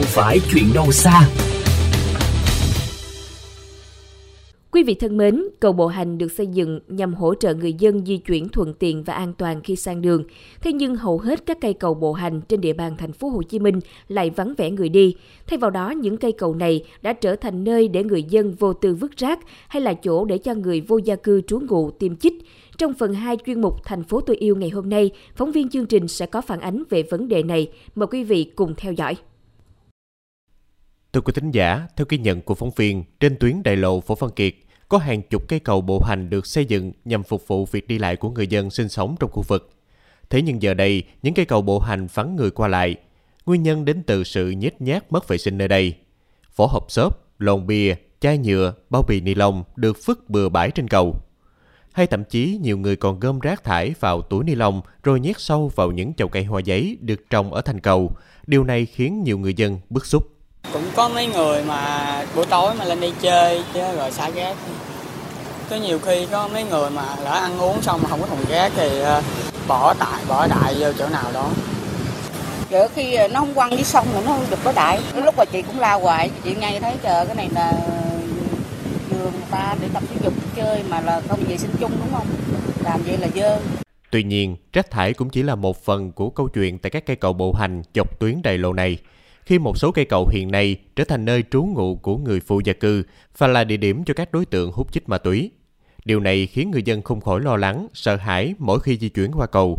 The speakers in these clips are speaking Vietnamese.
không phải chuyện đâu xa. Quý vị thân mến, cầu bộ hành được xây dựng nhằm hỗ trợ người dân di chuyển thuận tiện và an toàn khi sang đường. Thế nhưng hầu hết các cây cầu bộ hành trên địa bàn thành phố Hồ Chí Minh lại vắng vẻ người đi. Thay vào đó, những cây cầu này đã trở thành nơi để người dân vô tư vứt rác hay là chỗ để cho người vô gia cư trú ngụ tiêm chích. Trong phần 2 chuyên mục Thành phố tôi yêu ngày hôm nay, phóng viên chương trình sẽ có phản ánh về vấn đề này. Mời quý vị cùng theo dõi. Thưa quý thính giả, theo ghi nhận của phóng viên, trên tuyến đại lộ Phổ Văn Kiệt, có hàng chục cây cầu bộ hành được xây dựng nhằm phục vụ việc đi lại của người dân sinh sống trong khu vực. Thế nhưng giờ đây, những cây cầu bộ hành vắng người qua lại. Nguyên nhân đến từ sự nhếch nhác mất vệ sinh nơi đây. Vỏ hộp xốp, lon bia, chai nhựa, bao bì ni lông được vứt bừa bãi trên cầu. Hay thậm chí nhiều người còn gom rác thải vào túi ni lông rồi nhét sâu vào những chậu cây hoa giấy được trồng ở thành cầu. Điều này khiến nhiều người dân bức xúc. Cũng có mấy người mà buổi tối mà lên đi chơi chứ rồi xả rác. Có nhiều khi có mấy người mà lỡ ăn uống xong mà không có thùng rác thì ờ, bỏ tại bỏ đại vô chỗ nào đó. Đỡ khi ờ, nó không quăng dưới sông rồi nó không được có đại. Lúc mà chị cũng la hoài, chị ngay thấy chờ cái này là đường người ta để tập thể dục chơi mà là không vệ sinh chung đúng không? Làm vậy là dơ. Tuy nhiên, rác thải cũng chỉ là một phần của câu chuyện tại các cây cầu bộ hành dọc tuyến đại lộ này khi một số cây cầu hiện nay trở thành nơi trú ngụ của người phụ gia cư và là địa điểm cho các đối tượng hút chích ma túy. Điều này khiến người dân không khỏi lo lắng, sợ hãi mỗi khi di chuyển qua cầu.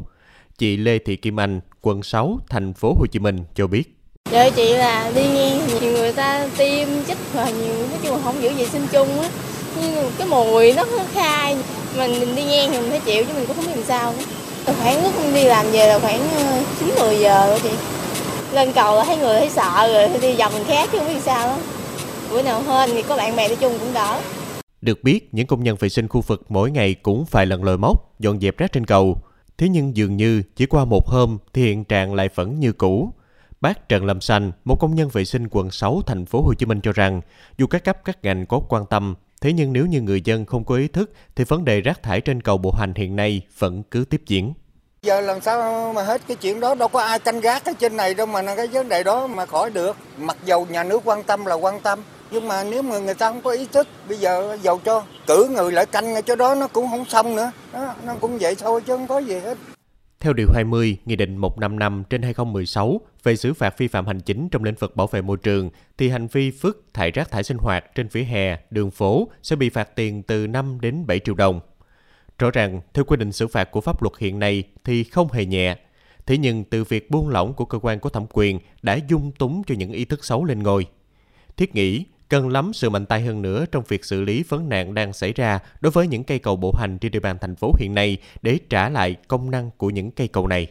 Chị Lê Thị Kim Anh, quận 6, thành phố Hồ Chí Minh cho biết. Dạ chị là đi ngang nhiều người ta tiêm chích và nhiều nói chung là không giữ vệ sinh chung á. Nhưng cái mùi nó khai mình, mình đi ngang thì mình thấy chịu chứ mình cũng không biết làm sao. Khoảng lúc đi làm về là khoảng ờ, 9-10 giờ rồi chị lên cầu là thấy người thấy sợ rồi đi vòng mình khác chứ không biết sao đó bữa nào hơn thì có bạn bè đi chung cũng đỡ được biết, những công nhân vệ sinh khu vực mỗi ngày cũng phải lần lội móc, dọn dẹp rác trên cầu. Thế nhưng dường như chỉ qua một hôm thì hiện trạng lại vẫn như cũ. Bác Trần Lâm Xanh, một công nhân vệ sinh quận 6 thành phố Hồ Chí Minh cho rằng, dù các cấp các ngành có quan tâm, thế nhưng nếu như người dân không có ý thức thì vấn đề rác thải trên cầu bộ hành hiện nay vẫn cứ tiếp diễn. Giờ làm sao mà hết cái chuyện đó đâu có ai canh gác ở trên này đâu mà cái vấn đề đó mà khỏi được. Mặc dầu nhà nước quan tâm là quan tâm nhưng mà nếu mà người ta không có ý thức bây giờ dầu cho cử người lại canh ngay chỗ đó nó cũng không xong nữa. Đó, nó cũng vậy thôi chứ không có gì hết. Theo Điều 20, Nghị định 155 trên 2016 về xử phạt vi phạm hành chính trong lĩnh vực bảo vệ môi trường, thì hành vi vứt thải rác thải sinh hoạt trên vỉa hè, đường phố sẽ bị phạt tiền từ 5 đến 7 triệu đồng. Rõ ràng, theo quy định xử phạt của pháp luật hiện nay thì không hề nhẹ. Thế nhưng từ việc buông lỏng của cơ quan có thẩm quyền đã dung túng cho những ý thức xấu lên ngôi. Thiết nghĩ, cần lắm sự mạnh tay hơn nữa trong việc xử lý vấn nạn đang xảy ra đối với những cây cầu bộ hành trên địa bàn thành phố hiện nay để trả lại công năng của những cây cầu này.